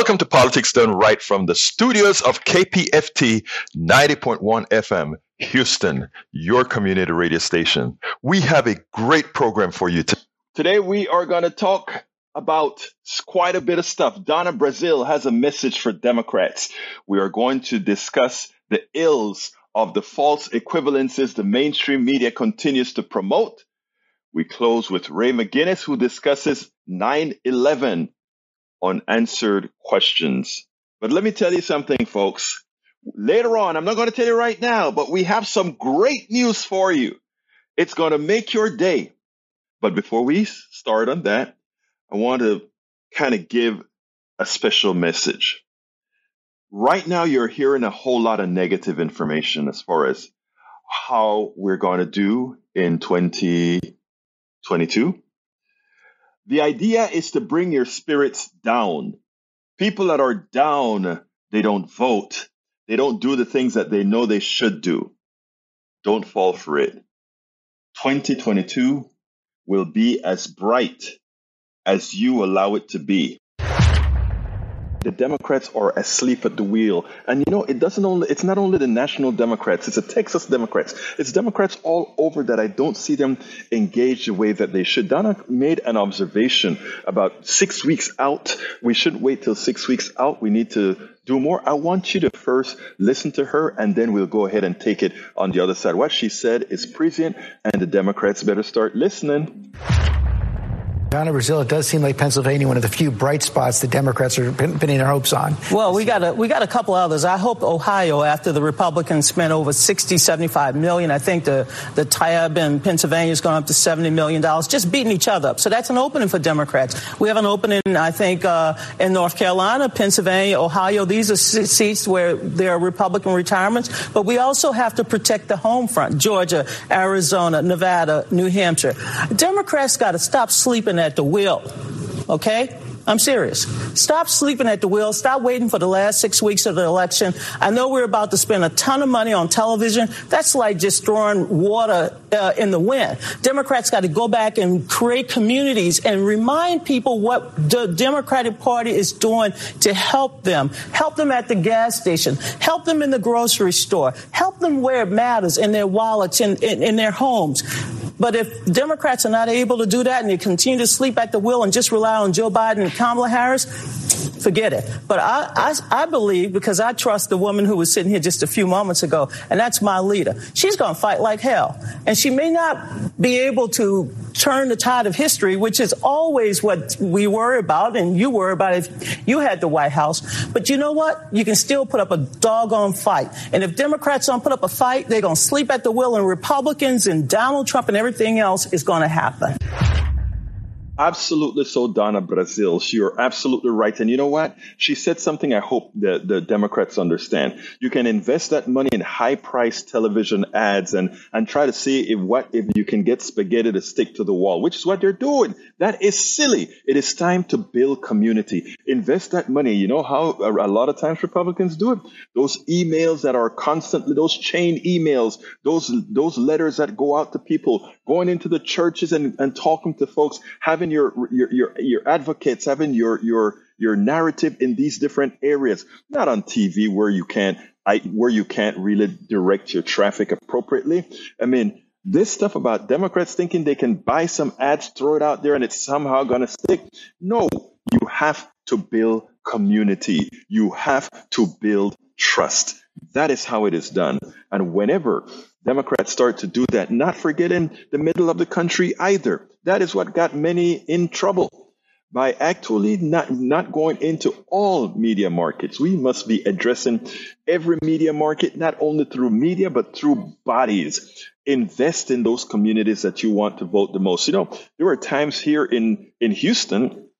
Welcome to Politics Done Right from the studios of KPFT 90.1 FM, Houston, your community radio station. We have a great program for you today. Today, we are going to talk about quite a bit of stuff. Donna Brazile has a message for Democrats. We are going to discuss the ills of the false equivalences the mainstream media continues to promote. We close with Ray McGinnis, who discusses 9 11 unanswered questions. But let me tell you something, folks. Later on, I'm not going to tell you right now, but we have some great news for you. It's going to make your day. But before we start on that, I want to kind of give a special message. Right now, you're hearing a whole lot of negative information as far as how we're going to do in 2022. The idea is to bring your spirits down. People that are down, they don't vote. They don't do the things that they know they should do. Don't fall for it. 2022 will be as bright as you allow it to be. The Democrats are asleep at the wheel. And you know, it doesn't only it's not only the national Democrats, it's the Texas Democrats. It's Democrats all over that I don't see them engaged the way that they should. Donna made an observation about six weeks out. We shouldn't wait till six weeks out. We need to do more. I want you to first listen to her and then we'll go ahead and take it on the other side. What she said is prescient and the Democrats better start listening. Donna Brazile, it does seem like Pennsylvania, one of the few bright spots the Democrats are pinning their hopes on. Well, we got a, we got a couple others. I hope Ohio, after the Republicans spent over 60, 75 million, I think the, the TIAB in Pennsylvania is going up to 70 million dollars, just beating each other up. So that's an opening for Democrats. We have an opening, I think, uh, in North Carolina, Pennsylvania, Ohio. These are seats where there are Republican retirements, but we also have to protect the home front. Georgia, Arizona, Nevada, New Hampshire. Democrats got to stop sleeping at the wheel. Okay? I'm serious. Stop sleeping at the wheel. Stop waiting for the last six weeks of the election. I know we're about to spend a ton of money on television. That's like just throwing water uh, in the wind. Democrats got to go back and create communities and remind people what the Democratic Party is doing to help them. Help them at the gas station. Help them in the grocery store. Help them where it matters in their wallets, in, in, in their homes. But if Democrats are not able to do that and they continue to sleep at the wheel and just rely on Joe Biden and Kamala Harris, forget it. But I, I, I, believe, because I trust the woman who was sitting here just a few moments ago, and that's my leader. She's going to fight like hell. And she may not be able to turn the tide of history, which is always what we worry about, and you worry about if you had the White House. But you know what? You can still put up a doggone fight. And if Democrats don't put up a fight, they're going to sleep at the wheel, and Republicans and Donald Trump and everything else is going to happen. Absolutely so, Donna Brazile. You're absolutely right. And you know what? She said something I hope the, the Democrats understand. You can invest that money in high priced television ads and, and try to see if what if you can get spaghetti to stick to the wall, which is what they're doing. That is silly. It is time to build community. Invest that money. You know how a, lot of times Republicans do it? Those emails that are constantly, those chain emails, those those letters that go out to people, going into the churches and, and talking to folks, having your, your your your advocates, having your your your narrative in these different areas, not on TV where you can't I, where you can't really direct your traffic appropriately. I mean, this stuff about Democrats thinking they can buy some ads, throw it out there, and it's somehow going to stick. No, you have to build community. You have to build trust. That is how it is done. And whenever Democrats start to do that, not forgetting the middle of the country either. That is what got many in trouble by actually not, not going into all media markets. We must be addressing every media market, not only through media, but through bodies. Invest in those communities that you want to vote the most. You know, there were times here in, in Houston,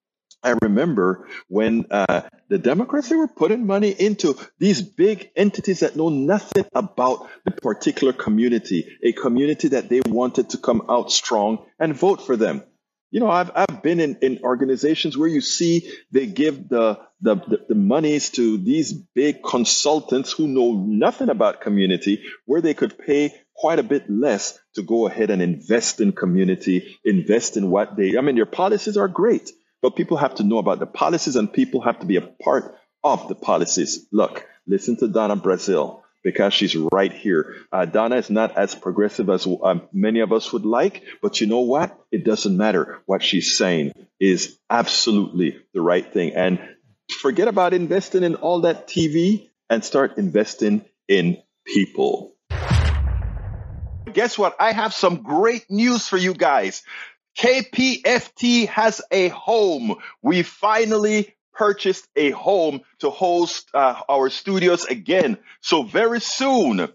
I remember when uh, the Democrats they were putting money into these big entities that know nothing about the particular community, a community that they wanted to come out strong and vote for them. You know, I've, I've been in, in organizations where you see they give the, the, the, the monies to these big consultants who know nothing about community, where they could pay quite a bit less to go ahead and invest in community, invest in what they, I mean, your policies are great, but people have to know about the policies and people have to be a part of the policies. Look, listen to Donna Brazile because she's right here. Uh, Donna is not as progressive as um, many of us would like, but you know what? It doesn't matter. What she's saying is absolutely the right thing. And forget about investing in all that TV and start investing in people. Guess what? I have some great news for you guys. KPFT has a home. We finally purchased a home to host uh, our studios again. So very soon,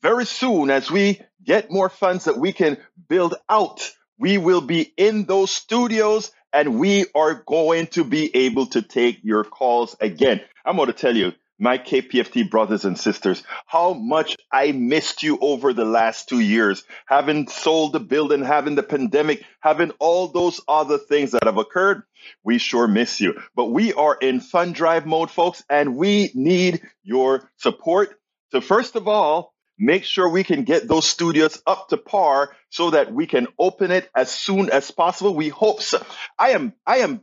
very soon, as we get more funds that we can build out, we will be in those studios and we are going to be able to take your calls again. I'm going to tell you, my KPFT brothers and sisters, how much I missed you over the last two years, having sold the building, having the pandemic, having all those other things that have occurred. We sure miss you. But we are in fund drive mode, folks, and we need your support to first of all, make sure we can get those studios up to par so that we can open it as soon as possible. We hope so. I am, I am,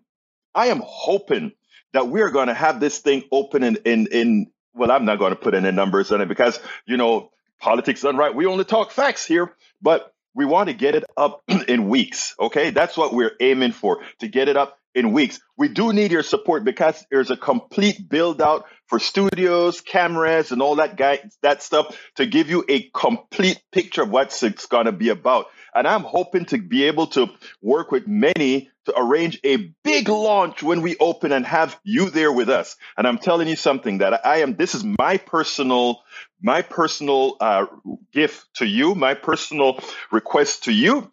I am hoping that we're going to have this thing open in, in, in well, I'm not going to put any numbers on it because, you know, politics done right. We only talk facts here, but we want to get it up in weeks. Okay. That's what we're aiming for to get it up in weeks. We do need your support because there's a complete build out for studios, cameras, and all that guy, that stuff to give you a complete picture of what it's to be about. And I'm hoping to be able to work with many to arrange a big launch when we open and have you there with us. And I'm telling you something that I am, this is my personal, my personal uh, gift to you, my personal request to you.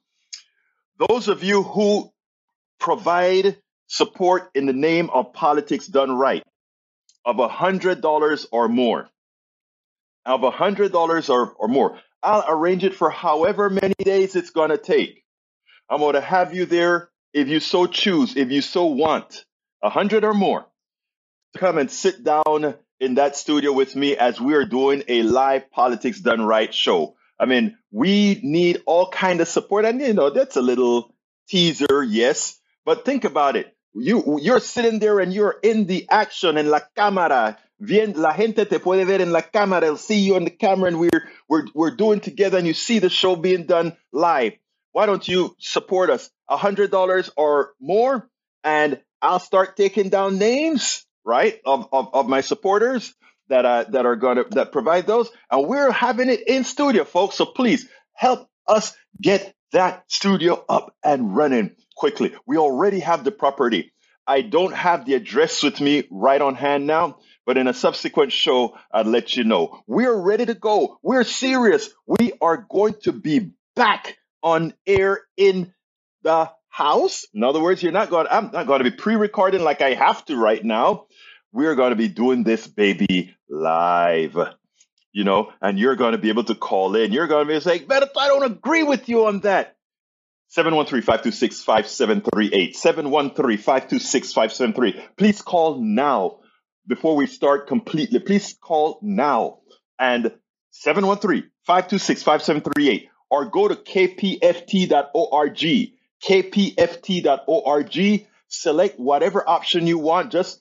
Those of you who provide support in the name of politics done right of a hundred dollars or more, of a hundred dollars or, or more. I'll arrange it for however many days it's going to take. I'm going to have you there if you so choose, if you so want, a hundred or more, to come and sit down in that studio with me as we are doing a live politics done right show. I mean, we need all kind of support, and you know that's a little teaser, yes. But think about it. You you're sitting there and you're in the action in la cámara. Bien, la gente te puede ver en la cámara. They'll see you on the camera, and we're we're we're doing together, and you see the show being done live. Why don't you support us? A hundred dollars or more, and I'll start taking down names, right, of of, of my supporters that uh, that are gonna that provide those, and we're having it in studio, folks. So please help us get that studio up and running quickly. We already have the property. I don't have the address with me right on hand now, but in a subsequent show, I'll let you know. We're ready to go. We're serious. We are going to be back on air in the house. In other words, you're not going, I'm not going to be pre-recording like I have to right now. We're going to be doing this baby live you know, and you're going to be able to call in. You're going to be saying, but I don't agree with you on that. 713-526-5738. 713-526-5738. Please call now before we start completely. Please call now and 713-526-5738 or go to kpft.org. kpft.org. Select whatever option you want. Just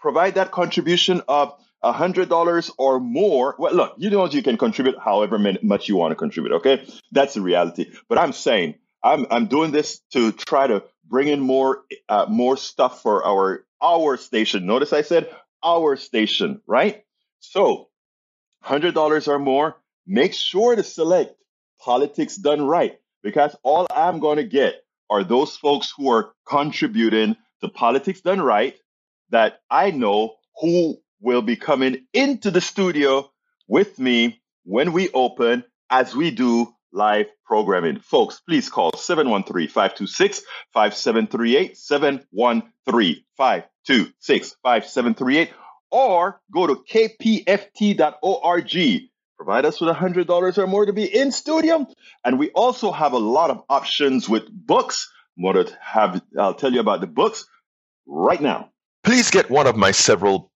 provide that contribution of $100 or more. Well, look, you know you can contribute however much you want to contribute, okay? That's the reality. But I'm saying I'm I'm doing this to try to bring in more uh, more stuff for our our station. Notice I said our station, right? So, hundred dollars or more. make sure to select Politics Done Right because all I'm going to get are those folks who are contributing to Politics Done Right that I know who will be coming into the studio with me when we open as we do live programming. Folks, please call 713 526 5738, 713 526 5738, or go to kpft.org. Provide us with $100 or more to be in studio. And we also have a lot of options with books. More to have, I'll tell you about the books right now. Please get one of my several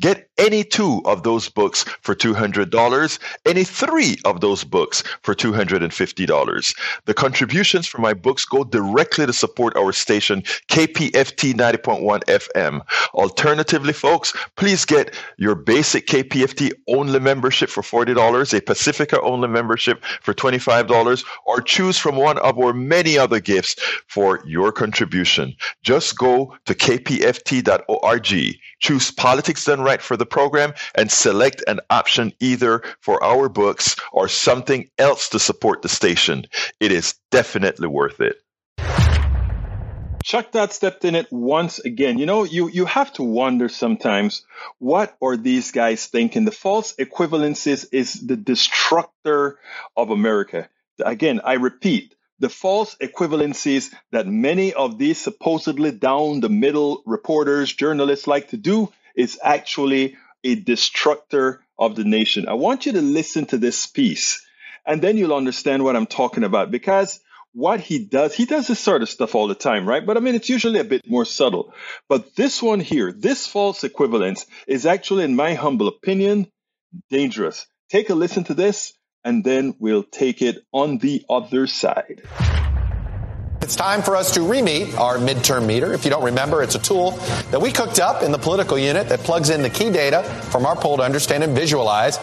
Get any two of those books for $200, any three of those books for $250. The contributions for my books go directly to support our station, KPFT 90.1 FM. Alternatively, folks, please get your basic KPFT only membership for $40, a Pacifica only membership for $25, or choose from one of our many other gifts for your contribution. Just go to kpft.org, choose Politics Done Right for the program, and select an option either for our books or something else to support the station. It is definitely worth it. Chuck Todd stepped in it once again. You know, you, you have to wonder sometimes what are these guys thinking? The false equivalencies is the destructor of America. Again, I repeat, the false equivalencies that many of these supposedly down the middle reporters, journalists like to do is actually a destructor of the nation. I want you to listen to this piece and then you'll understand what I'm talking about because what he does, he does this sort of stuff all the time, right? But I mean, it's usually a bit more subtle. But this one here, this false equivalence is actually, in my humble opinion, dangerous. Take a listen to this and then we'll take it on the other side. It's time for us to remeet our midterm meter. If you don't remember, it's a tool that we cooked up in the political unit that plugs in the key data from our poll to understand and visualize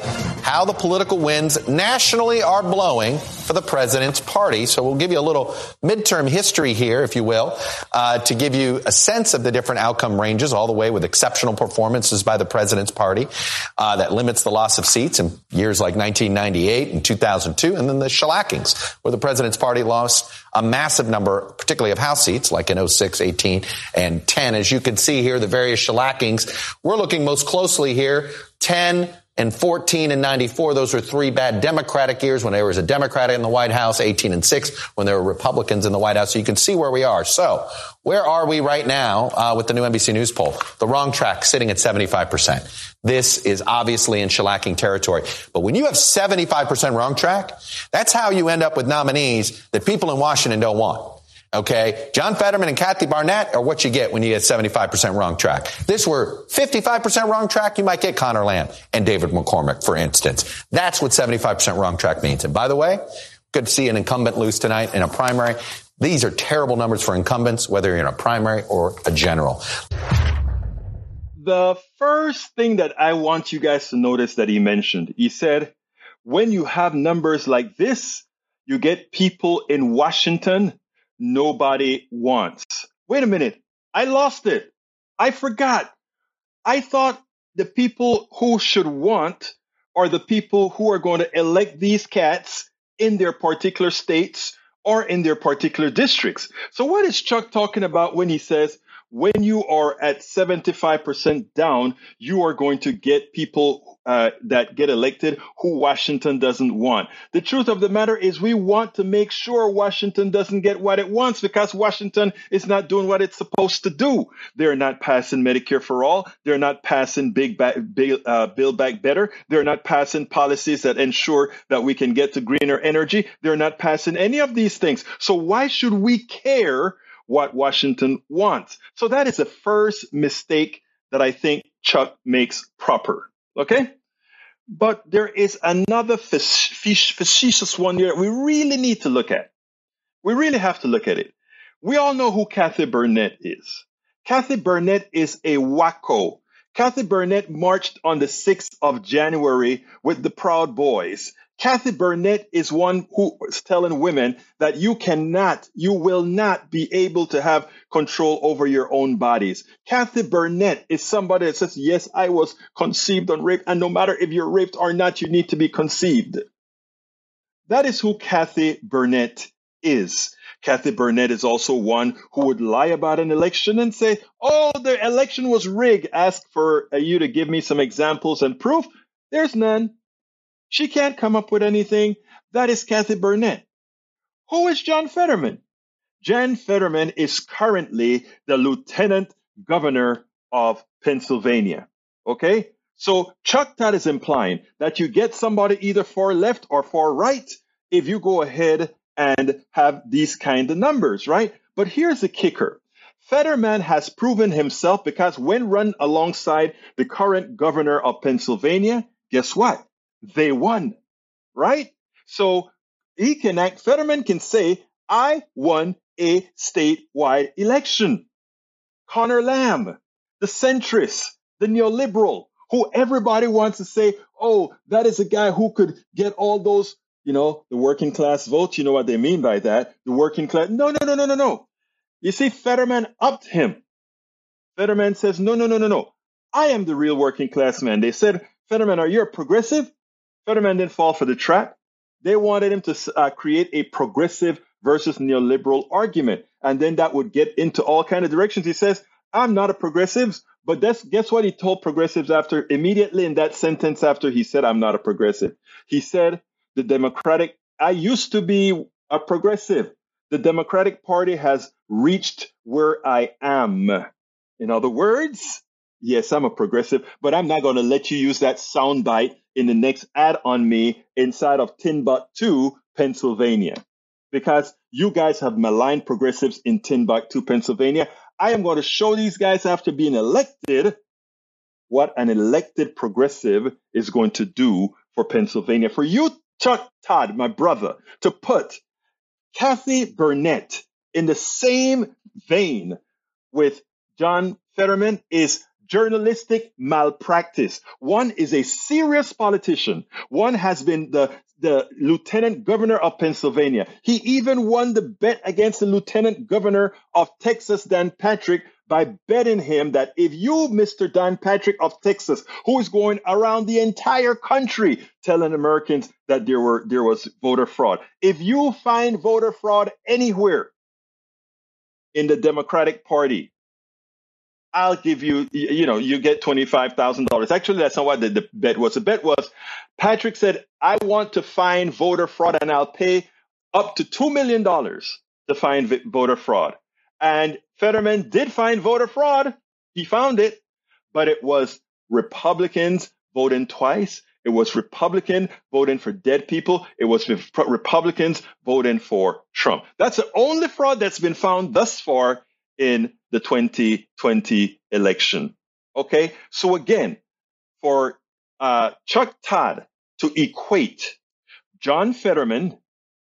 how the political winds nationally are blowing for the president's party. So we'll give you a little midterm history here, if you will, uh, to give you a sense of the different outcome ranges, all the way with exceptional performances by the president's party uh, that limits the loss of seats in years like 1998 and 2002, and then the shellackings, where the president's party lost a massive number, particularly of House seats, like in 06, 18, and 10. As you can see here, the various shellackings. We're looking most closely here, 10, and 14 and 94, those were three bad Democratic years when there was a Democrat in the White House, 18 and 6 when there were Republicans in the White House. So you can see where we are. So where are we right now uh, with the new NBC News poll? The wrong track sitting at 75%. This is obviously in shellacking territory. But when you have 75% wrong track, that's how you end up with nominees that people in Washington don't want. Okay. John Fetterman and Kathy Barnett are what you get when you get 75% wrong track. This were 55% wrong track, you might get Connor Lamb and David McCormick, for instance. That's what 75% wrong track means. And by the way, good to see an incumbent lose tonight in a primary. These are terrible numbers for incumbents, whether you're in a primary or a general. The first thing that I want you guys to notice that he mentioned, he said, when you have numbers like this, you get people in Washington nobody wants. Wait a minute. I lost it. I forgot. I thought the people who should want are the people who are going to elect these cats in their particular states or in their particular districts. So, what is Chuck talking about when he says when you are at 75% down, you are going to get people uh, that get elected who Washington doesn't want. The truth of the matter is, we want to make sure Washington doesn't get what it wants because Washington is not doing what it's supposed to do. They're not passing Medicare for all. They're not passing Big, ba- big uh, Build Back Better. They're not passing policies that ensure that we can get to greener energy. They're not passing any of these things. So why should we care? what Washington wants. So that is the first mistake that I think Chuck makes proper. Okay? But there is another facetious one here we really need to look at. We really have to look at it. We all know who Kathy Burnett is. Kathy Burnett is a wacko. Kathy Burnett marched on the 6th of January with the Proud Boys. Kathy Burnett is one who is telling women that you cannot, you will not be able to have control over your own bodies. Kathy Burnett is somebody that says, Yes, I was conceived on rape, and no matter if you're raped or not, you need to be conceived. That is who Kathy Burnett is. Kathy Burnett is also one who would lie about an election and say, Oh, the election was rigged. Ask for you to give me some examples and proof. There's none. She can't come up with anything. That is Kathy Burnett. Who is John Fetterman? John Fetterman is currently the lieutenant governor of Pennsylvania. Okay? So Chuck Todd is implying that you get somebody either far left or far right if you go ahead and have these kind of numbers, right? But here's the kicker. Fetterman has proven himself because when run alongside the current governor of Pennsylvania, guess what? They won, right? So he can act, Fetterman can say, I won a statewide election. Connor Lamb, the centrist, the neoliberal, who everybody wants to say, oh, that is a guy who could get all those you know, the working class votes. You know what they mean by that. The working class. No, no, no, no, no, no. You see, Fetterman upped him. Fetterman says, no, no, no, no, no. I am the real working class man. They said, Fetterman, are you a progressive? Fetterman didn't fall for the trap. They wanted him to uh, create a progressive versus neoliberal argument. And then that would get into all kind of directions. He says, I'm not a progressive, but that's, guess what he told progressives after immediately in that sentence after he said, I'm not a progressive. He said, the Democratic, I used to be a progressive. The Democratic Party has reached where I am. In other words, yes, I'm a progressive, but I'm not going to let you use that soundbite in the next ad on me inside of Timbuktu, Pennsylvania, because you guys have maligned progressives in Timbuktu, Pennsylvania. I am going to show these guys after being elected what an elected progressive is going to do for Pennsylvania. For you Chuck Todd, my brother, to put Kathy Burnett in the same vein with John Fetterman is journalistic malpractice. One is a serious politician. One has been the, the lieutenant governor of Pennsylvania. He even won the bet against the lieutenant governor of Texas, Dan Patrick, by betting him that if you, Mr. Dan Patrick of Texas, who is going around the entire country telling Americans that there were there was voter fraud, if you find voter fraud anywhere in the Democratic Party, I'll give you, you know, you get $25,000. Actually, that's not what the, the bet was. The bet was Patrick said, I want to find voter fraud and I'll pay up to $2 million to find voter fraud. And Fetterman did find voter fraud. He found it, but it was Republicans voting twice. It was Republican voting for dead people. It was Republicans voting for Trump. That's the only fraud that's been found thus far in the 2020 election. Okay. So again, for uh, Chuck Todd to equate John Fetterman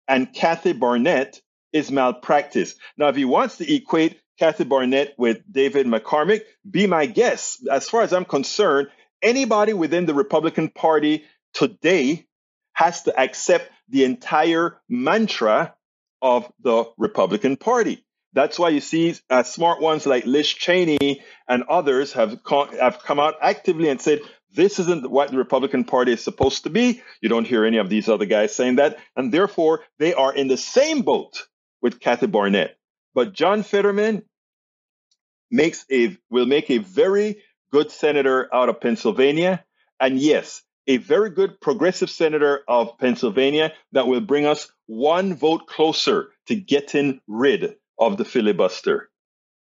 and Kathy Barnett is malpractice. Now, if he wants to equate Kathy Barnett with David McCormick, be my guest. As far as I'm concerned, anybody within the Republican Party today has to accept the entire mantra of the Republican Party. That's why you see uh, smart ones like Liz Cheney and others have, have come out actively and said, this isn't what the Republican Party is supposed to be. You don't hear any of these other guys saying that. And therefore, they are in the same boat with Kathy Barnett. But John Fetterman makes a will make a very good senator out of Pennsylvania. And yes, a very good progressive senator of Pennsylvania that will bring us one vote closer to getting rid of the filibuster.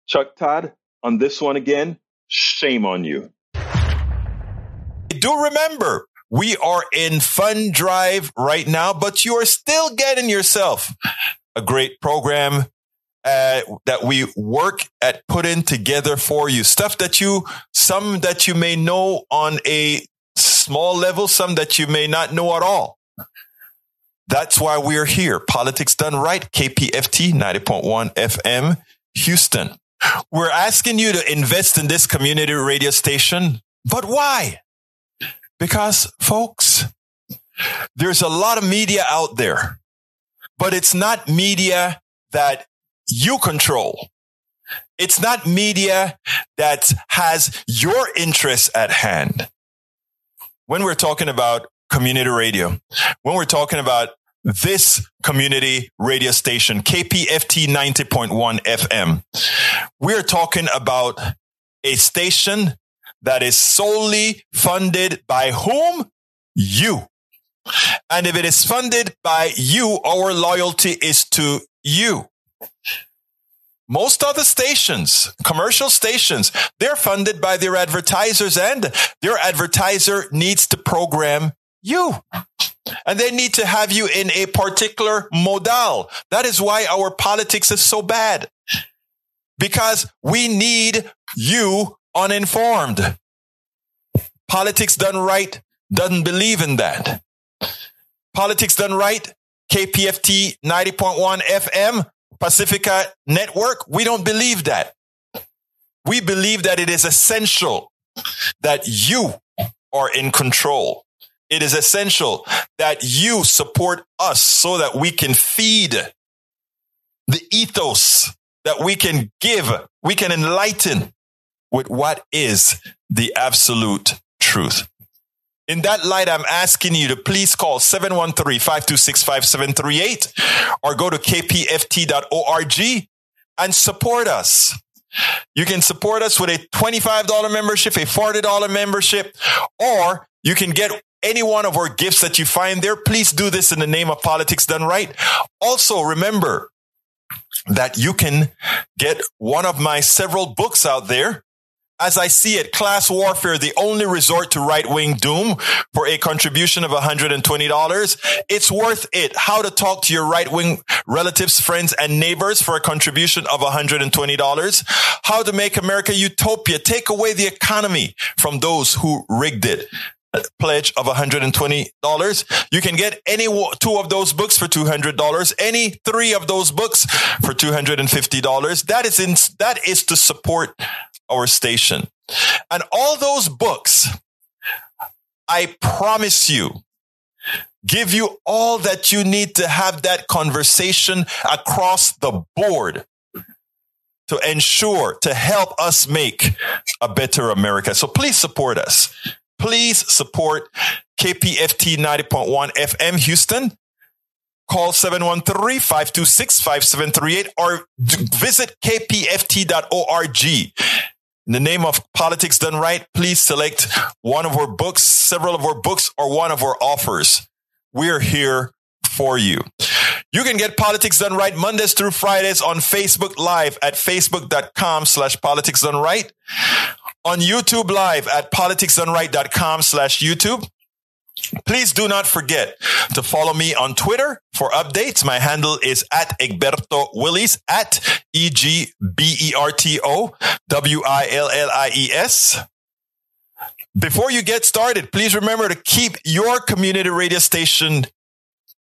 Chuck Todd, on this one again, shame on you. Do remember, we are in fund drive right now, but you are still getting yourself a great program uh, that we work at putting together for you. Stuff that you, some that you may know on a small level, some that you may not know at all. That's why we're here. Politics done right. KPFT 90.1 FM, Houston. We're asking you to invest in this community radio station, but why? Because folks, there's a lot of media out there, but it's not media that you control. It's not media that has your interests at hand. When we're talking about community radio, when we're talking about this community radio station, KPFT 90.1 FM, we're talking about a station that is solely funded by whom? You. And if it is funded by you, our loyalty is to you. Most other stations, commercial stations, they're funded by their advertisers and their advertiser needs to program you. And they need to have you in a particular modal. That is why our politics is so bad. Because we need you uninformed. Politics done right doesn't believe in that. Politics done right, KPFT 90.1 FM Pacifica Network, we don't believe that. We believe that it is essential that you are in control. It is essential that you support us so that we can feed the ethos that we can give, we can enlighten with what is the absolute truth. In that light, I'm asking you to please call 713-526-5738 or go to kpft.org and support us. You can support us with a $25 membership, a $40 membership, or you can get any one of our gifts that you find there. Please do this in the name of politics done right. Also, remember that you can get one of my several books out there as I see it, class warfare, the only resort to right wing doom for a contribution of $120. It's worth it. How to talk to your right wing relatives, friends, and neighbors for a contribution of $120. How to make America utopia. Take away the economy from those who rigged it pledge of $120. You can get any two of those books for $200, any three of those books for $250. That is in, that is to support our station. And all those books, I promise you, give you all that you need to have that conversation across the board to ensure to help us make a better America. So please support us. Please support KPFT 90.1 FM Houston. Call 713-526-5738 or visit kpft.org. In the name of politics done right, please select one of our books, several of our books, or one of our offers. We're here for you. You can get politics done right Mondays through Fridays on Facebook Live at facebook.com slash politics done right. On YouTube Live at politicsdoneright.com slash YouTube. Please do not forget to follow me on Twitter for updates. My handle is at Egberto Willies at E G B E R T O W I L L I E S. Before you get started, please remember to keep your community radio station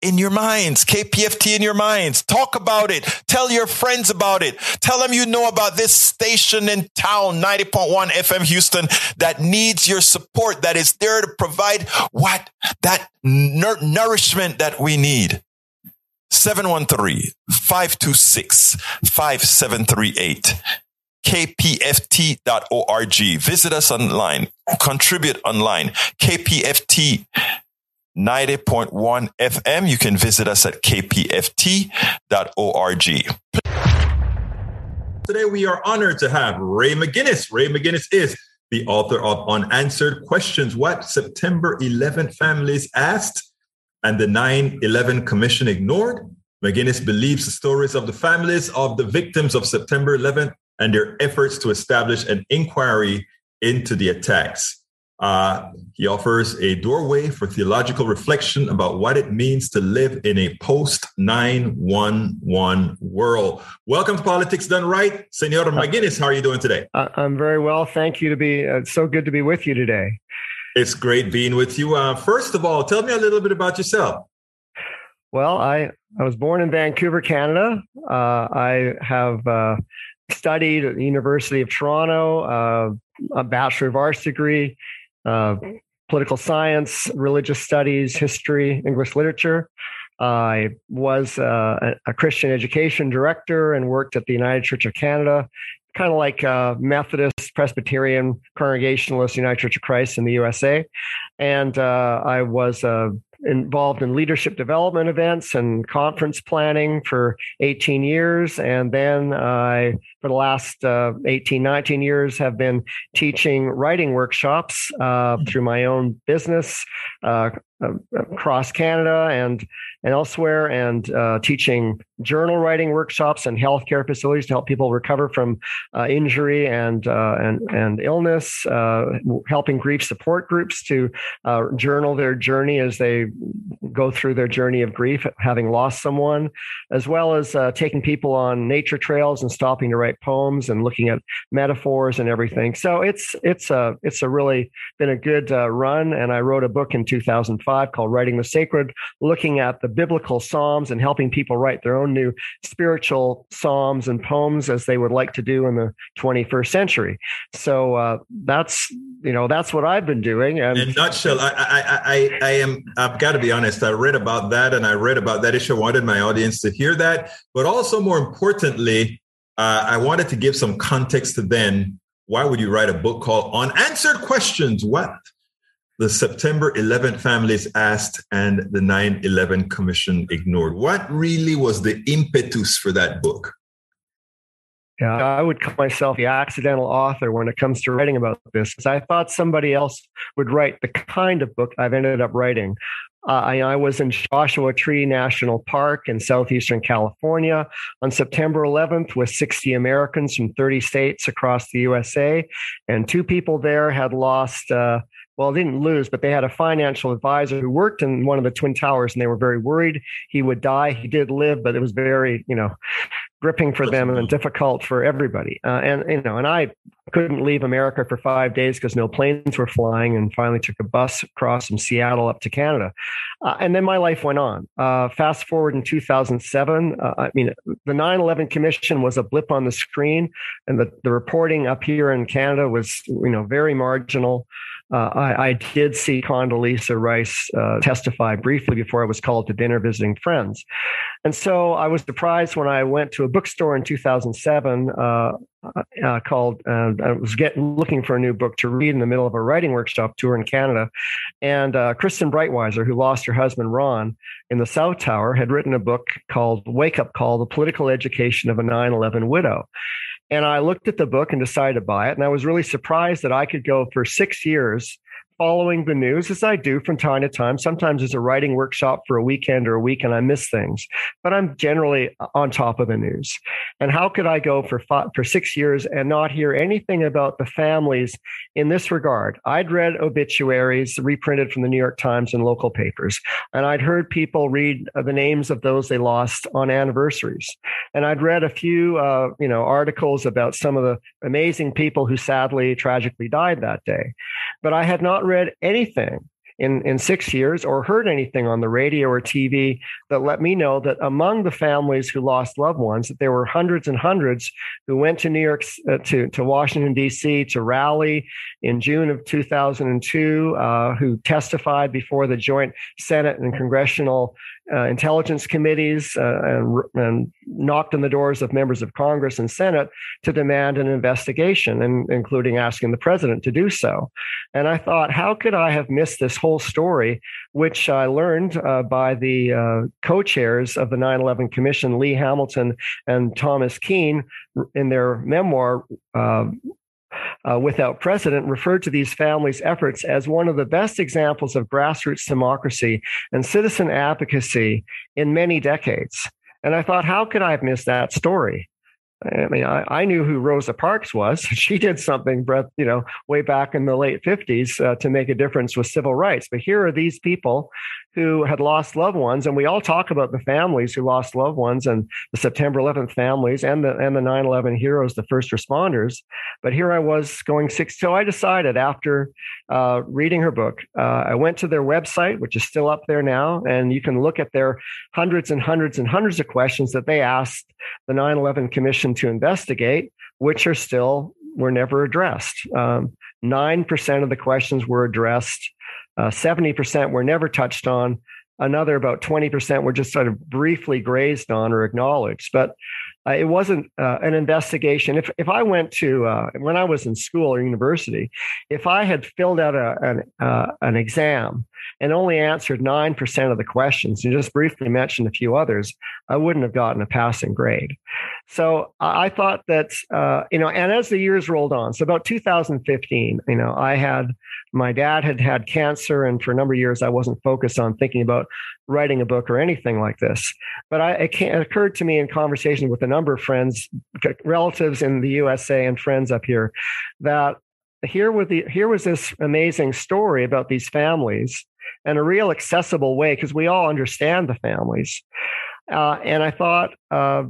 in your minds, KPFT in your minds. Talk about it. Tell your friends about it. Tell them you know about this station in town, 90.1 FM Houston, that needs your support, that is there to provide what? That nourishment that we need. 713-526-5738. kpft.org. Visit us online. Contribute online. KPFT 90.1 FM. You can visit us at kpft.org. Today, we are honored to have Ray McGinnis. Ray McGinnis is the author of Unanswered Questions What September 11 Families Asked and the 9 11 Commission Ignored. McGinnis believes the stories of the families of the victims of September 11 and their efforts to establish an inquiry into the attacks. Uh, he offers a doorway for theological reflection about what it means to live in a post 911 world. Welcome to Politics Done Right. Senor McGinnis, how are you doing today? I'm very well. Thank you to be uh, so good to be with you today. It's great being with you. Uh, first of all, tell me a little bit about yourself. Well, I, I was born in Vancouver, Canada. Uh, I have uh, studied at the University of Toronto, uh, a Bachelor of Arts degree, uh, political science, religious studies, history, English literature. I was uh, a Christian education director and worked at the United Church of Canada, kind of like uh, Methodist, Presbyterian, Congregationalist, United Church of Christ in the USA. And uh, I was uh, involved in leadership development events and conference planning for 18 years. And then I, for the last uh, 18, 19 years, have been teaching writing workshops uh, through my own business uh, across Canada and and elsewhere, and uh, teaching journal writing workshops and healthcare facilities to help people recover from uh, injury and uh, and and illness. Uh, helping grief support groups to uh, journal their journey as they go through their journey of grief, having lost someone, as well as uh, taking people on nature trails and stopping to write poems and looking at metaphors and everything. So it's it's a it's a really been a good run. And I wrote a book in 2005 called Writing the Sacred, looking at the biblical psalms and helping people write their own new spiritual psalms and poems as they would like to do in the 21st century. So uh, that's you know that's what I've been doing. And in nutshell, I, I I I am I've got to be honest. I read about that and I read about that issue. I wanted my audience to hear that, but also more importantly, uh, I wanted to give some context to then. Why would you write a book called Unanswered Questions? What the September 11th families asked and the 9 11 Commission ignored. What really was the impetus for that book? Yeah, I would call myself the accidental author when it comes to writing about this, because I thought somebody else would write the kind of book I've ended up writing. Uh, I, I, was in Joshua Tree National Park in southeastern California on September 11th with 60 Americans from 30 states across the USA. And two people there had lost uh, well, didn't lose, but they had a financial advisor who worked in one of the twin towers, and they were very worried he would die. He did live, but it was very, you know, gripping for them and difficult for everybody. Uh, and you know, and I couldn't leave America for five days because no planes were flying, and finally took a bus across from Seattle up to Canada. Uh, and then my life went on. Uh, fast forward in 2007, uh, I mean, the 9/11 Commission was a blip on the screen, and the the reporting up here in Canada was, you know, very marginal. Uh, I, I, did see Condoleezza Rice uh, testify briefly before I was called to dinner visiting friends. And so I was surprised when I went to a bookstore in 2007 uh, uh, called, I was getting, looking for a new book to read in the middle of a writing workshop tour in Canada. And uh, Kristen Breitweiser, who lost her husband Ron in the South Tower, had written a book called Wake Up Call The Political Education of a 9 11 Widow. And I looked at the book and decided to buy it. And I was really surprised that I could go for six years following the news as I do from time to time. Sometimes it's a writing workshop for a weekend or a week and I miss things, but I'm generally on top of the news. And how could I go for five, for six years and not hear anything about the families in this regard? I'd read obituaries reprinted from the New York Times and local papers, and I'd heard people read uh, the names of those they lost on anniversaries. And I'd read a few, uh, you know, articles about some of the amazing people who sadly, tragically died that day. But I had not read anything in, in six years or heard anything on the radio or TV that let me know that among the families who lost loved ones, that there were hundreds and hundreds who went to New York, uh, to, to Washington, D.C. to rally in June of 2002, uh, who testified before the joint Senate and congressional uh, intelligence committees uh, and, and, knocked on the doors of members of Congress and Senate to demand an investigation, and including asking the president to do so. And I thought, how could I have missed this whole story, which I learned uh, by the uh, co-chairs of the 9/11 Commission, Lee Hamilton and Thomas Kean, in their memoir. Uh, uh, without precedent, referred to these families' efforts as one of the best examples of grassroots democracy and citizen advocacy in many decades. And I thought, how could I have missed that story? I mean, I, I, knew who Rosa Parks was. She did something, Brett, you know, way back in the late 50s uh, to make a difference with civil rights. But here are these people who had lost loved ones, and we all talk about the families who lost loved ones and the September 11th families and the and the 9/11 heroes, the first responders. But here I was going six. So I decided after uh, reading her book, uh, I went to their website, which is still up there now, and you can look at their hundreds and hundreds and hundreds of questions that they asked the 9/11 Commission to investigate, which are still were never addressed. Um, nine percent of the questions were addressed. Uh, 70% were never touched on. Another about 20% were just sort of briefly grazed on or acknowledged. But uh, it wasn't uh, an investigation. If, if I went to, uh, when I was in school or university, if I had filled out a, an, uh, an exam and only answered 9% of the questions and just briefly mentioned a few others, I wouldn't have gotten a passing grade. So I thought that, uh, you know, and as the years rolled on, so about 2015, you know, I had my dad had had cancer, and for a number of years, I wasn't focused on thinking about writing a book or anything like this. But I, it, it occurred to me in conversation with a number of friends, relatives in the USA, and friends up here, that here was the here was this amazing story about these families and a real accessible way because we all understand the families. Uh, and I thought, uh,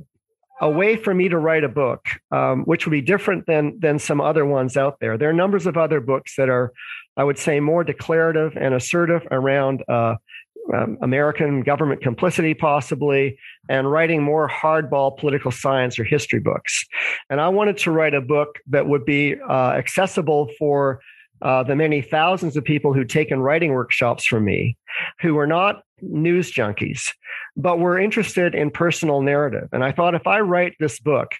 a way for me to write a book, um, which would be different than than some other ones out there. There are numbers of other books that are, I would say, more declarative and assertive around uh, um, American government complicity, possibly, and writing more hardball political science or history books. And I wanted to write a book that would be uh, accessible for uh, the many thousands of people who'd taken writing workshops from me, who were not news junkies, but were interested in personal narrative. And I thought if I write this book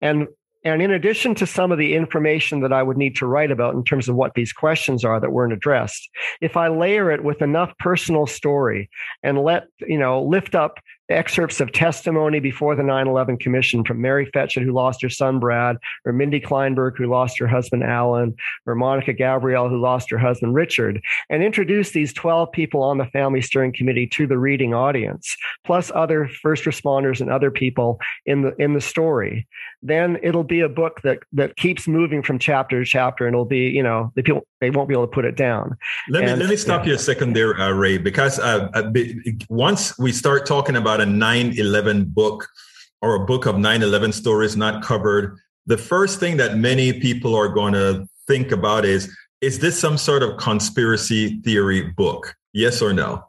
and and in addition to some of the information that I would need to write about in terms of what these questions are that weren't addressed, if I layer it with enough personal story and let, you know, lift up excerpts of testimony before the 9-11 commission from mary fetchet who lost her son brad or mindy kleinberg who lost her husband alan or monica gabrielle who lost her husband richard and introduce these 12 people on the family steering committee to the reading audience plus other first responders and other people in the in the story then it'll be a book that that keeps moving from chapter to chapter and it'll be you know the people they won't be able to put it down let and, me let me stop yeah. you a second there uh, ray because uh, uh once we start talking about about a 9-11 book or a book of 9-11 stories not covered, the first thing that many people are going to think about is, is this some sort of conspiracy theory book? Yes or no?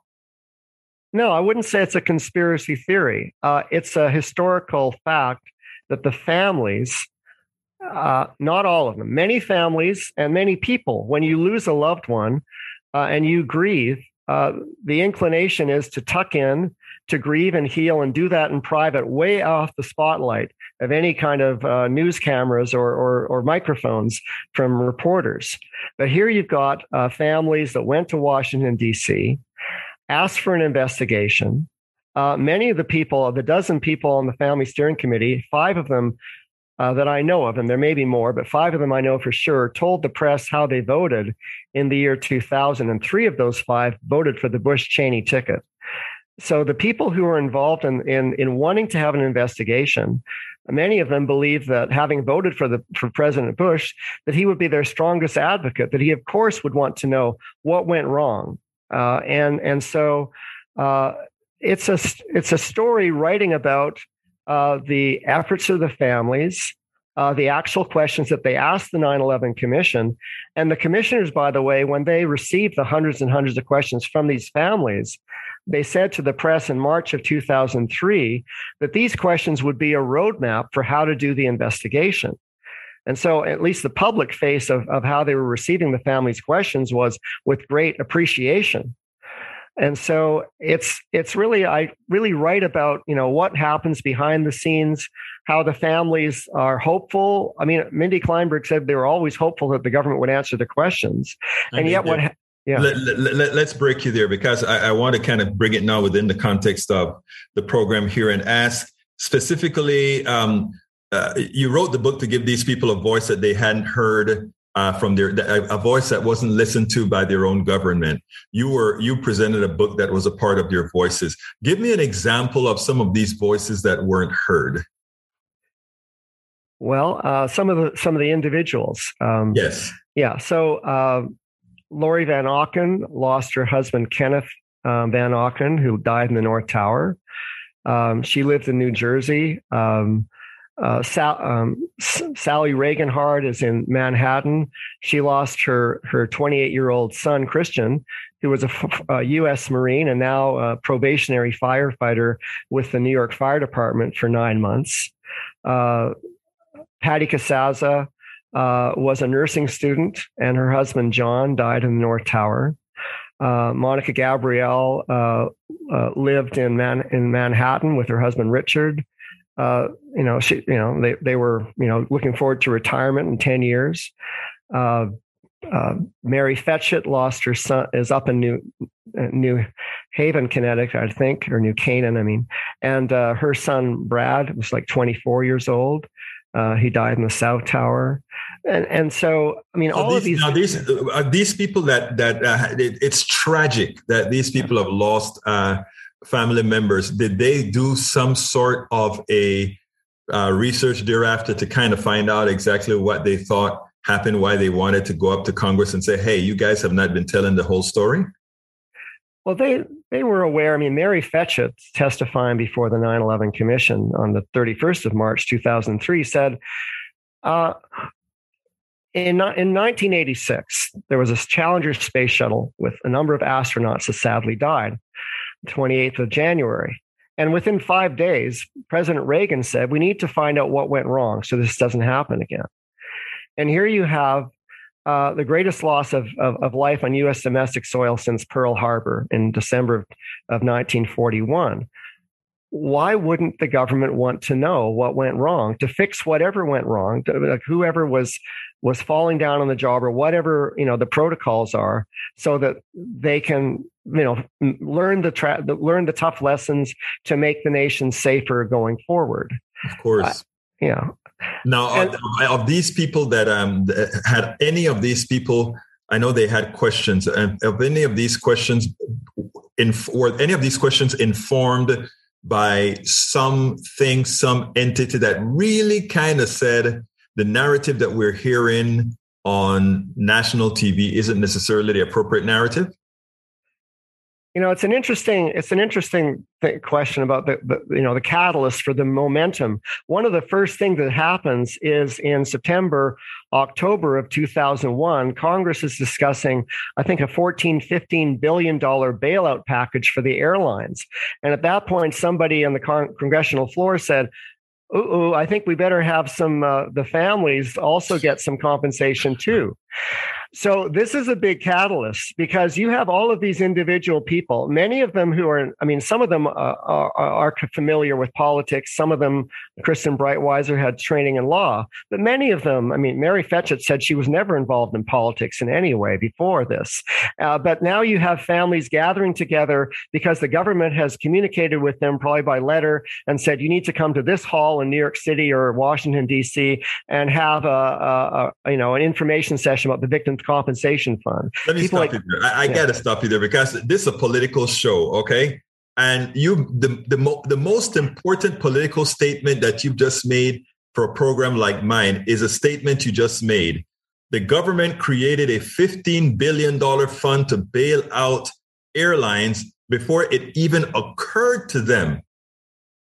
No, I wouldn't say it's a conspiracy theory. Uh, it's a historical fact that the families, uh, not all of them, many families and many people, when you lose a loved one uh, and you grieve, uh, the inclination is to tuck in to grieve and heal and do that in private, way off the spotlight of any kind of uh, news cameras or, or, or, microphones from reporters. But here you've got uh, families that went to Washington, D.C., asked for an investigation. Uh, many of the people, of the dozen people on the family steering committee, five of them uh, that I know of, and there may be more, but five of them I know for sure, told the press how they voted in the year 2000. And three of those five voted for the Bush Cheney ticket. So the people who are involved in, in, in wanting to have an investigation, many of them believe that having voted for the for President Bush, that he would be their strongest advocate. That he, of course, would want to know what went wrong, uh, and and so uh, it's a it's a story writing about uh, the efforts of the families, uh, the actual questions that they asked the 9 11 Commission. And the commissioners, by the way, when they received the hundreds and hundreds of questions from these families, they said to the press in March of 2003 that these questions would be a roadmap for how to do the investigation. And so, at least the public face of, of how they were receiving the family's questions was with great appreciation. And so it's it's really I really write about you know what happens behind the scenes, how the families are hopeful. I mean, Mindy Kleinberg said they were always hopeful that the government would answer the questions, and yet what yeah. Let, us let, break you there because I, I, want to kind of bring it now within the context of the program here and ask specifically. Um, uh, you wrote the book to give these people a voice that they hadn't heard uh, from their a voice that wasn't listened to by their own government. You were you presented a book that was a part of their voices. Give me an example of some of these voices that weren't heard. Well, uh, some of the some of the individuals. Um, yes. Yeah. So uh, Lori Van Auken lost her husband Kenneth um, Van Auken, who died in the North Tower. Um, she lived in New Jersey. Uh, Sal, um, Sally Regenhard is in Manhattan. She lost her her 28 year old son Christian, who was a, U.S. Marine and now a probationary firefighter with the New York Fire Department for nine months. Uh, Patty Casazza uh, was a nursing student, and her husband John died in the North Tower. Uh, Monica Gabrielle uh, uh, lived in Man- in Manhattan with her husband Richard. Uh, you know, she, you know, they they were, you know, looking forward to retirement in ten years. Uh, uh, Mary Fetchet lost her son, is up in New New Haven, Connecticut, I think, or New Canaan, I mean, and her son Brad was like 24 years old. Uh, he died in the South Tower, and and so I mean, all these, of these now these uh, these people that that uh, it, it's tragic that these people have lost uh, family members. Did they do some sort of a uh, research thereafter to kind of find out exactly what they thought happened, why they wanted to go up to Congress and say, "Hey, you guys have not been telling the whole story." Well, they they were aware. I mean, Mary Fetchet testifying before the 9/11 Commission on the 31st of March 2003 said, uh, in, in 1986, there was a Challenger space shuttle with a number of astronauts that sadly died, 28th of January. And within five days, President Reagan said, We need to find out what went wrong so this doesn't happen again. And here you have uh, the greatest loss of, of, of, life on U.S. domestic soil since Pearl Harbor in December of, of 1941. Why wouldn't the government want to know what went wrong to fix whatever went wrong, to, like whoever was was falling down on the job or whatever you know the protocols are, so that they can you know learn the, tra- learn the tough lessons to make the nation safer going forward. Of course. Uh, yeah. Now, and, of these people that um, had any of these people, I know they had questions. And of any of these questions, in, or any of these questions informed by something, some entity that really kind of said the narrative that we're hearing on national TV isn't necessarily the appropriate narrative? You know it's an interesting it's an interesting th- question about the, the, you know the catalyst for the momentum one of the first things that happens is in september october of 2001 congress is discussing i think a 14 15 billion dollar bailout package for the airlines and at that point somebody on the con- congressional floor said Ooh, I think we better have some, uh, the families also get some compensation too. So this is a big catalyst because you have all of these individual people, many of them who are, I mean, some of them uh, are, are, familiar with politics. Some of them, Kristen Breitweiser had training in law, but many of them, I mean, Mary Fetchet said she was never involved in politics in any way before this. Uh, but now you have families gathering together because the government has communicated with them probably by letter and said, you need to come to this hall in New York City or Washington, D.C. and have a, a, a you know, an information session about the victims compensation fund. Let me People stop like, you there. I, I yeah. got to stop you there because this is a political show, okay? And you, the the, mo- the most important political statement that you've just made for a program like mine is a statement you just made. The government created a $15 billion fund to bail out airlines before it even occurred to them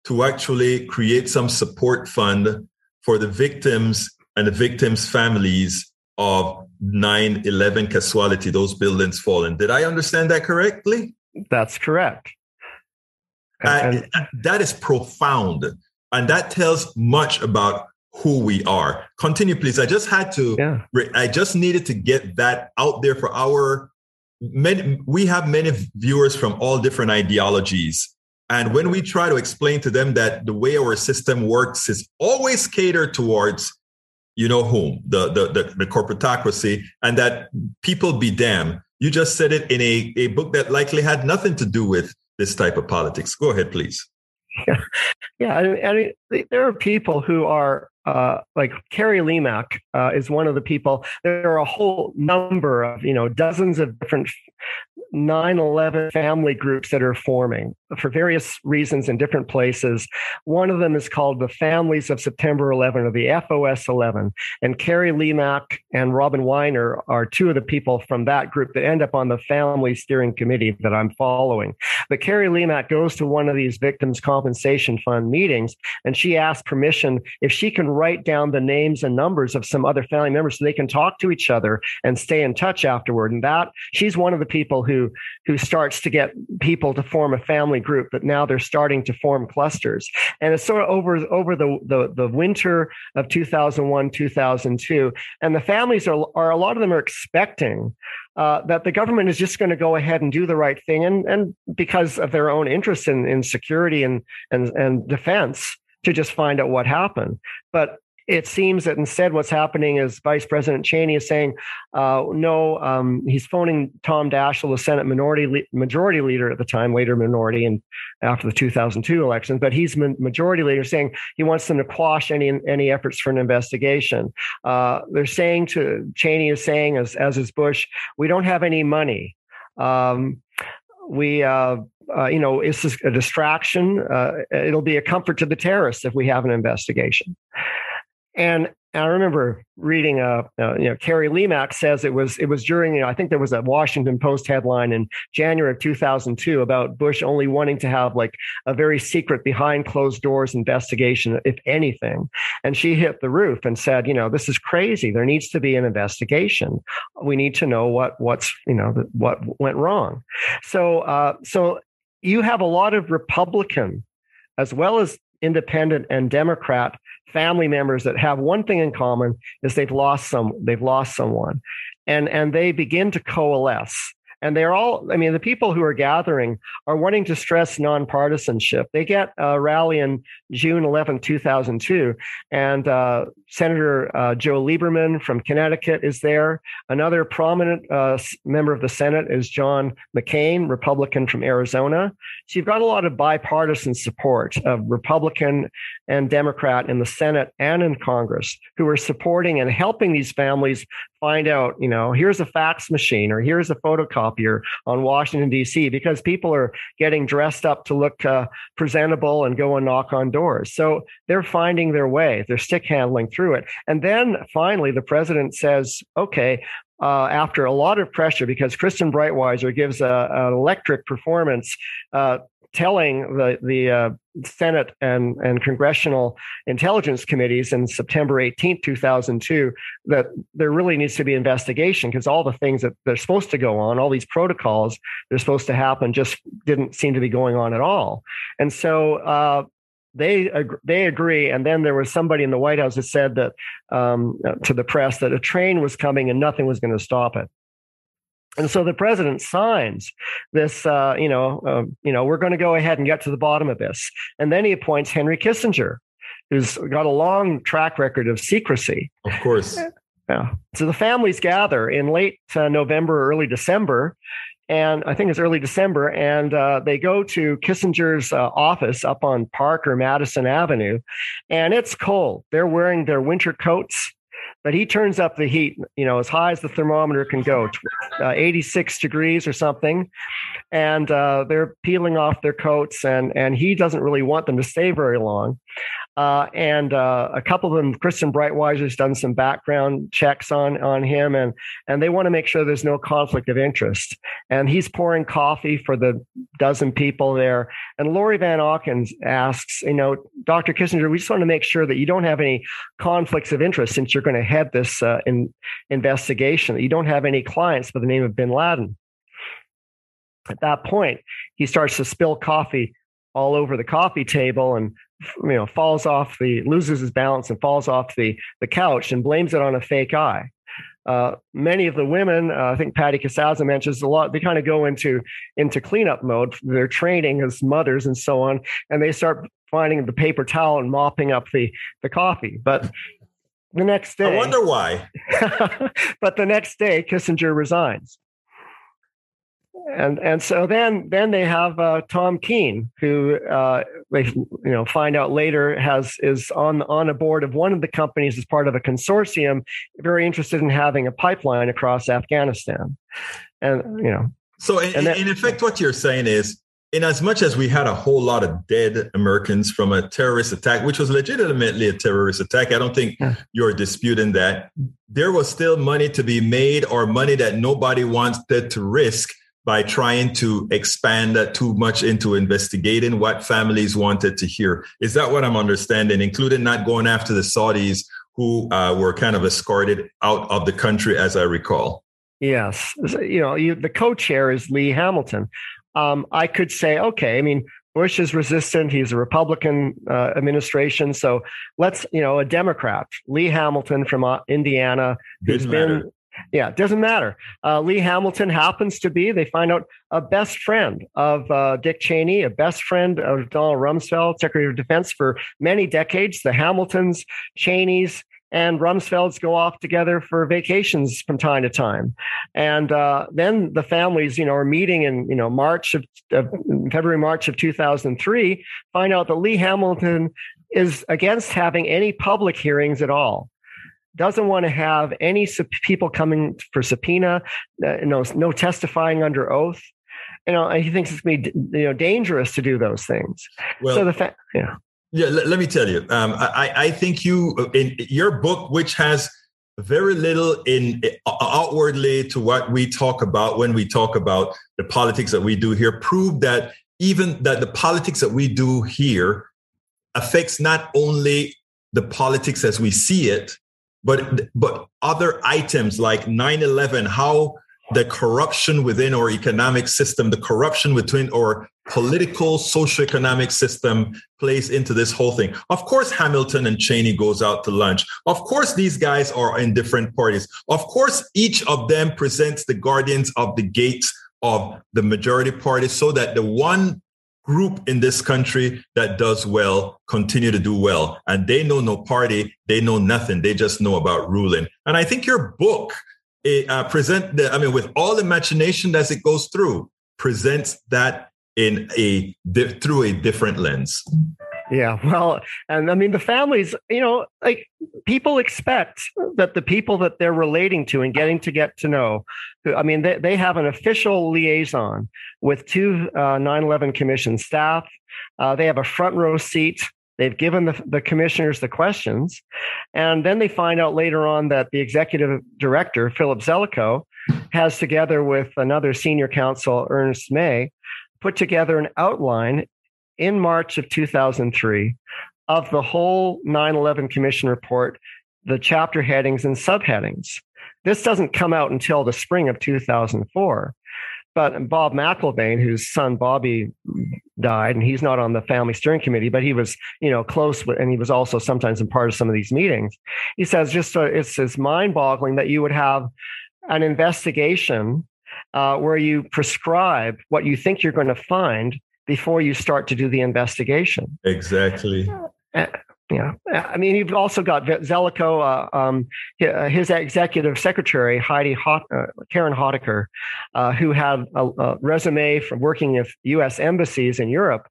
to actually create some support fund for the victims and the victims' families of 9 11 casualty, those buildings falling. Did I understand that correctly? That's correct. Uh, that is profound. And that tells much about who we are. Continue, please. I just had to, yeah. I just needed to get that out there for our many. We have many viewers from all different ideologies. And when we try to explain to them that the way our system works is always catered towards you know whom the, the the the, corporatocracy and that people be damned. You just said it in a, a book that likely had nothing to do with this type of politics. Go ahead please. Yeah, yeah I I mean there are people who are uh, like Carrie Lemack uh, is one of the people. There are a whole number of, you know, dozens of different 9 11 family groups that are forming for various reasons in different places. One of them is called the Families of September 11 or the FOS 11. And Carrie Lemack and Robin Weiner are two of the people from that group that end up on the family steering committee that I'm following. But Carrie Lemack goes to one of these victims compensation fund meetings and she asks permission if she can write down the names and numbers of some other family members so they can talk to each other and stay in touch afterward. And that she's one of the people who who starts to get people to form a family group, but now they're starting to form clusters. And it's sort of over over the the, the winter of 2001, 2002, and the families are are a lot of them are expecting uh, that the government is just going to go ahead and do the right thing, and and because of their own interest in in security and and and defense to just find out what happened. But it seems that instead what's happening is Vice President Cheney is saying, uh, no, um, he's phoning Tom Daschle, the Senate minority majority leader at the time, later minority, and after the 2002 election, but he's majority leader saying he wants them to quash any any efforts for an investigation. Uh, they're saying to Cheney is saying, as as is Bush, we don't have any money. Um, we uh, uh, you know, it's a distraction. Uh, it'll be a comfort to the terrorists if we have an investigation. And I remember reading, uh, uh, you know, Carrie Lemack says it was it was during, you know, I think there was a Washington Post headline in January of 2002 about Bush only wanting to have like a very secret behind closed doors investigation, if anything. And she hit the roof and said, you know, this is crazy. There needs to be an investigation. We need to know what what's you know what went wrong. So uh, so you have a lot of Republican as well as independent and Democrat family members that have one thing in common is they've lost some they've lost someone. And and they begin to coalesce. And they're all i mean the people who are gathering are wanting to stress nonpartisanship. They get a rally in june 11 2002 and uh, senator uh, joe lieberman from connecticut is there another prominent uh, member of the senate is john mccain republican from arizona so you've got a lot of bipartisan support of republican and democrat in the senate and in congress who are supporting and helping these families find out, you know, here's a fax machine or here's a photocopier on Washington, D.C., because people are getting dressed up to look uh, presentable and go and knock on doors. So they're finding their way, they're stick handling through it. And then finally, the president says, okay, uh, after a lot of pressure, because Kristen Breitweiser gives an electric performance uh, telling the the uh, Senate and and congressional intelligence committees in September 18, 2002, that there really needs to be investigation because all the things that they're supposed to go on, all these protocols they're supposed to happen, just didn't seem to be going on at all. And so uh, they they agree. And then there was somebody in the White House that said that um, to the press that a train was coming and nothing was going to stop it. And so the president signs this, uh, you know, uh, you know, we're going to go ahead and get to the bottom of this. And then he appoints Henry Kissinger, who's got a long track record of secrecy. Of course. Yeah. So the families gather in late uh, November, early December, and I think it's early December, and uh, they go to Kissinger's uh, office up on Park or Madison Avenue, and it's cold. They're wearing their winter coats but he turns up the heat, you know, as high as the thermometer can go, uh, 86 degrees or something. And uh, they're peeling off their coats, and, and he doesn't really want them to stay very long. Uh, and uh, a couple of them, Kristen Breitweiser's done some background checks on on him, and and they want to make sure there's no conflict of interest. And he's pouring coffee for the dozen people there. And Lori Van Auken asks, you know, Dr. Kissinger, we just want to make sure that you don't have any conflicts of interest since you're going to head this uh, in, investigation. That you don't have any clients by the name of Bin Laden. At that point, he starts to spill coffee all over the coffee table and you know falls off the loses his balance and falls off the the couch and blames it on a fake eye. Uh, many of the women, uh, I think Patty Casazza mentions a lot. They kind of go into into cleanup mode. They're training as mothers and so on, and they start finding the paper towel and mopping up the the coffee. But the next day, I wonder why. but the next day, Kissinger resigns. And and so then then they have uh, Tom Kean, who uh, they you know find out later has is on on a board of one of the companies as part of a consortium, very interested in having a pipeline across Afghanistan, and you know. So in, that, in effect, what you're saying is in as much as we had a whole lot of dead Americans from a terrorist attack, which was legitimately a terrorist attack, I don't think yeah. you're disputing that. There was still money to be made or money that nobody wanted to risk by trying to expand that too much into investigating what families wanted to hear. Is that what I'm understanding, including not going after the Saudis who uh, were kind of escorted out of the country, as I recall? Yes. You know, you, the co chair is Lee Hamilton um, I could say, okay, I mean, Bush is resistant. He's a Republican uh, administration. So let's, you know, a Democrat, Lee Hamilton from uh, Indiana, who's been, yeah, it doesn't matter. Uh, Lee Hamilton happens to be, they find out, a best friend of uh, Dick Cheney, a best friend of Donald Rumsfeld, Secretary of Defense for many decades. The Hamiltons, Cheneys, and Rumsfelds go off together for vacations from time to time. And uh, then the families, you know, are meeting in, you know, March of, of February, March of 2003, find out that Lee Hamilton is against having any public hearings at all doesn't want to have any people coming for subpoena, uh, no, no testifying under oath. You know, he thinks it's going to be you know dangerous to do those things. Well, so the fact, yeah. Yeah, let, let me tell you. Um, I, I think you in your book, which has very little in outwardly to what we talk about when we talk about the politics that we do here, prove that even that the politics that we do here affects not only the politics as we see it, but but other items like 9-11, how the corruption within our economic system, the corruption within our political, socioeconomic system plays into this whole thing. Of course, Hamilton and Cheney goes out to lunch. Of course, these guys are in different parties. Of course, each of them presents the guardians of the gates of the majority party so that the one group in this country that does well continue to do well. And they know no party, they know nothing. They just know about ruling. And I think your book it, uh, present the, I mean, with all the imagination as it goes through, presents that in a through a different lens. Yeah, well, and I mean the families, you know, like people expect that the people that they're relating to and getting to get to know, I mean, they, they have an official liaison with two uh, 9/11 Commission staff. Uh, they have a front row seat They've given the, the commissioners the questions. And then they find out later on that the executive director, Philip Zelikow, has together with another senior counsel, Ernest May, put together an outline in March of 2003 of the whole 9 11 Commission report, the chapter headings and subheadings. This doesn't come out until the spring of 2004. But Bob McIlvaine, whose son Bobby died, and he's not on the family steering committee, but he was, you know, close with, and he was also sometimes in part of some of these meetings. He says just it's, it's mind-boggling that you would have an investigation uh, where you prescribe what you think you're going to find before you start to do the investigation. Exactly. Uh, yeah, I mean, you've also got Zelikow, uh, um, uh, his executive secretary Heidi Hot, uh, Karen Hotaker, uh, who had a, a, resume from working with U.S. embassies in Europe,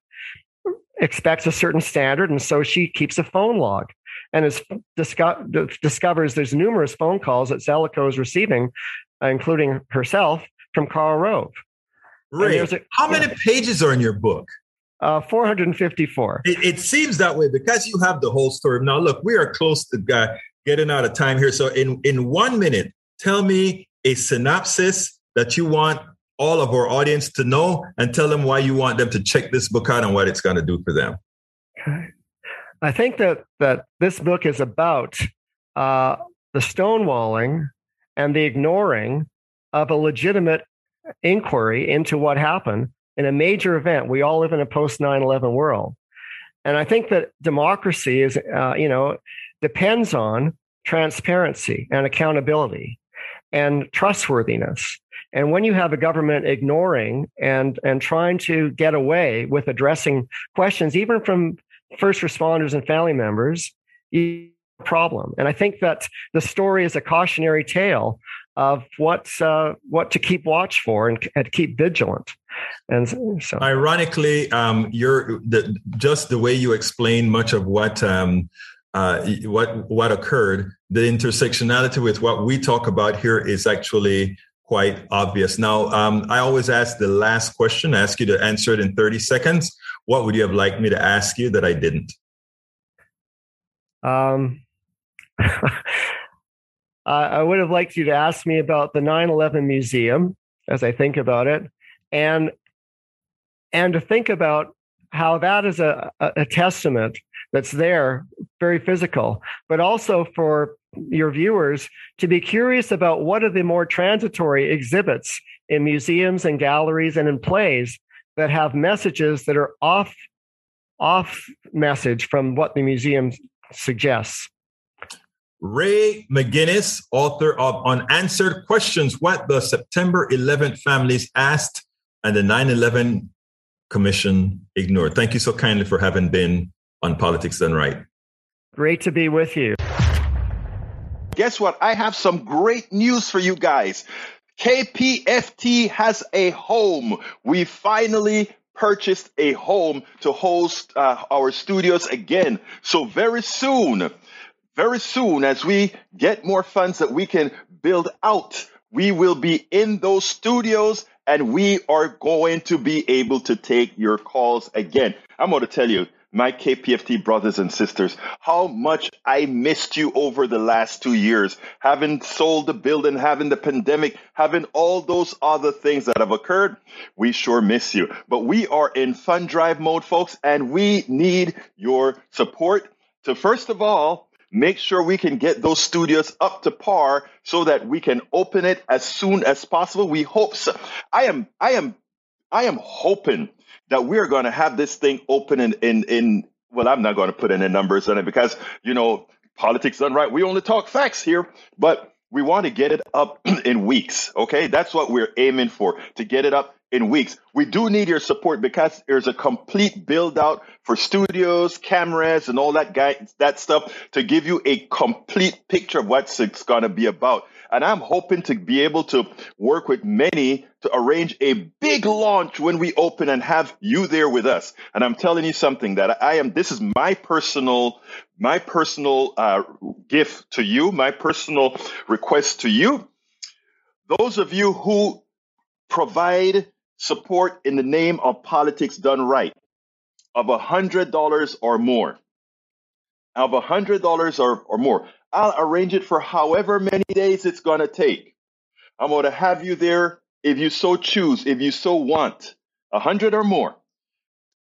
expects a certain standard, and so she keeps a phone log and is disco- discovers there's numerous phone calls that Zelikow is receiving, uh, including herself from Karl Rove. Ray, a, how many yeah. pages are in your book? Uh, 454. It, it, seems that way because you have the whole story. Now, look, we are close to uh, getting out of time here. So, in, in one minute, tell me a synopsis that you want all of our audience to know and tell them why you want them to check this book out and what it's going to do for them. Okay. I think that, that this book is about uh, the stonewalling and the ignoring of a legitimate inquiry into what happened in a major event. We all live in a post 9 11 world. And I think that democracy is, uh, you know, depends on transparency and accountability and trustworthiness. And when you have a government ignoring and, and trying to get away with addressing questions, even from first responders and family members, problem. And I think that the story is a cautionary tale of what's uh, what to keep watch for and, and keep vigilant. And so, ironically, um, you're the, just the way you explain much of what um, uh, what what occurred. The intersectionality with what we talk about here is actually quite obvious. Now, um, I always ask the last question. I ask you to answer it in 30 seconds. What would you have liked me to ask you that I didn't? Um, Uh, I would have liked you to ask me about the 9/11 museum as I think about it, and and to think about how that is a, a testament that's there, very physical, but also for your viewers to be curious about what are the more transitory exhibits in museums and galleries and in plays that have messages that are off off message from what the museum suggests. Ray McGinnis, author of Unanswered Questions What the September 11th Families Asked and the 9 11 Commission Ignored. Thank you so kindly for having been on Politics Done Right. Great to be with you. Guess what? I have some great news for you guys. KPFT has a home. We finally purchased a home to host uh, our studios again. So very soon, very soon, as we get more funds that we can build out, we will be in those studios and we are going to be able to take your calls again. I'm going to tell you, my KPFT brothers and sisters, how much I missed you over the last two years, having sold the building, having the pandemic, having all those other things that have occurred. We sure miss you. But we are in fund drive mode, folks, and we need your support to, first of all, make sure we can get those studios up to par so that we can open it as soon as possible. We hope so. I am, I am, I am hoping that we're going to have this thing open in, in, in, well, I'm not going to put any numbers on it because, you know, politics done right. We only talk facts here, but we want to get it up in weeks. Okay. That's what we're aiming for to get it up in weeks. We do need your support because there's a complete build out for studios, cameras, and all that guy, that stuff to give you a complete picture of what it's going to be about. And I'm hoping to be able to work with many to arrange a big launch when we open and have you there with us. And I'm telling you something that I am, this is my personal, my personal uh, gift to you, my personal request to you. Those of you who provide support in the name of politics done right of a hundred dollars or more of a hundred dollars or, or more I'll arrange it for however many days it's going to take. I'm going to have you there if you so choose, if you so want, a hundred or more.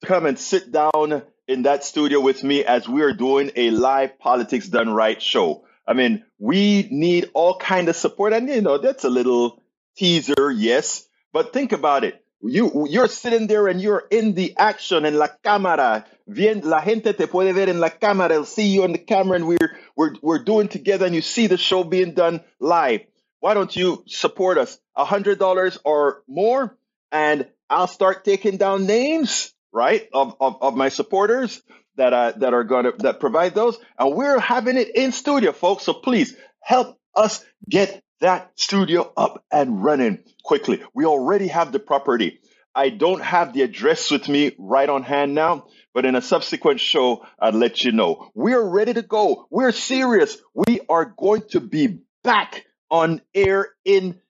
Come and sit down in that studio with me as we are doing a live politics done right show. I mean, we need all kind of support, and you know that's a little teaser, yes. But think about it. You, you're sitting there and you're in the action en la cámara. Bien, la gente te puede ver en la cámara. They'll see you on the camera and we're, we're, we're doing together and you see the show being done live. Why don't you support us? A hundred dollars or more and I'll start taking down names, right? Of, of, of my supporters that, uh, that are going to, that provide those. And we're having it in studio, folks. So please help us get that studio up and running quickly. We already have the property. I don't have the address with me right on hand now, but in a subsequent show, I'll let you know. We're ready to go. We're serious. We are going to be back on air in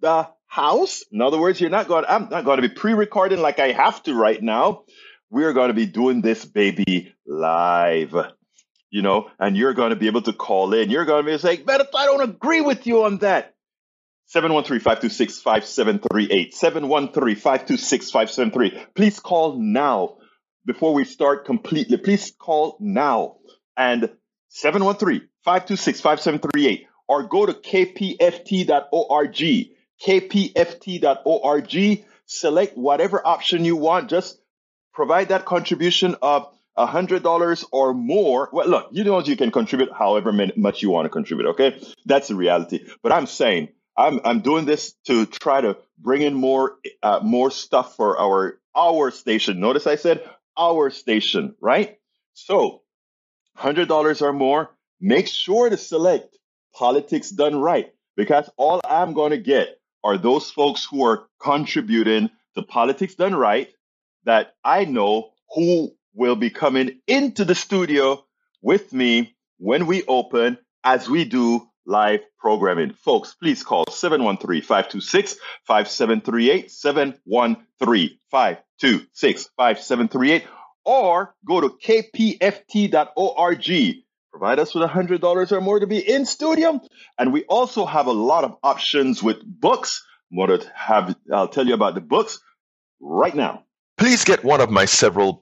the house. In other words, you're not going, I'm not going to be pre-recording like I have to right now. We're going to be doing this baby live you know, and you're going to be able to call in. You're going to be like, but I don't agree with you on that. 713-526-5738. 713-526-5738. Please call now before we start completely. Please call now and 713-526-5738 or go to kpft.org. kpft.org. Select whatever option you want. Just provide that contribution of $100 or more. Well, look, you know you can contribute however much you want to contribute, okay? That's the reality. But I'm saying I'm I'm doing this to try to bring in more uh, more stuff for our our station. Notice I said our station, right? So, $100 or more, make sure to select politics done right. because all I'm going to get are those folks who are contributing to politics done right that I know who will be coming into the studio with me when we open as we do live programming. Folks, please call 713 526 5738, 713 526 5738, or go to kpft.org. Provide us with $100 or more to be in studio. And we also have a lot of options with books. What have, I'll tell you about the books right now. Please get one of my several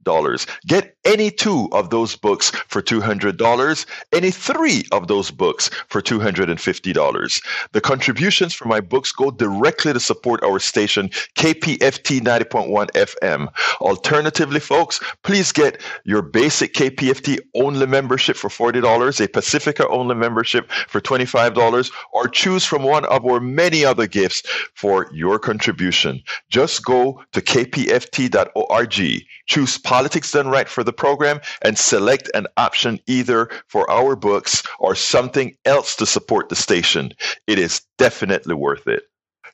Get any two of those books for $200, any three of those books for $250. The contributions from my books go directly to support our station, KPFT 90.1 FM. Alternatively, folks, please get your basic KPFT only membership for $40, a Pacifica only membership for $25, or choose from one of our many other gifts for your contribution. Just go to kpft.org, choose Politics Done Right for the program, and select an option either for our books or something else to support the station. It is definitely worth it.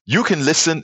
You can listen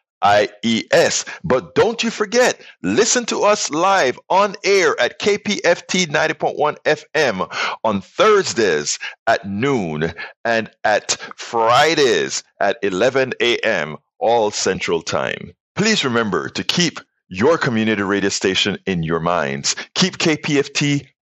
IES. But don't you forget, listen to us live on air at KPFT 90.1 FM on Thursdays at noon and at Fridays at 11 a.m. all central time. Please remember to keep your community radio station in your minds. Keep KPFT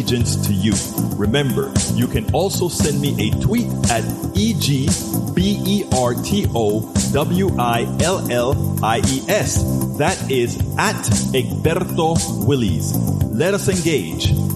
allegiance to you. Remember, you can also send me a tweet at E-G-B-E-R-T-O-W-I-L-L-I-E-S. That is at Egberto Willies. Let us engage.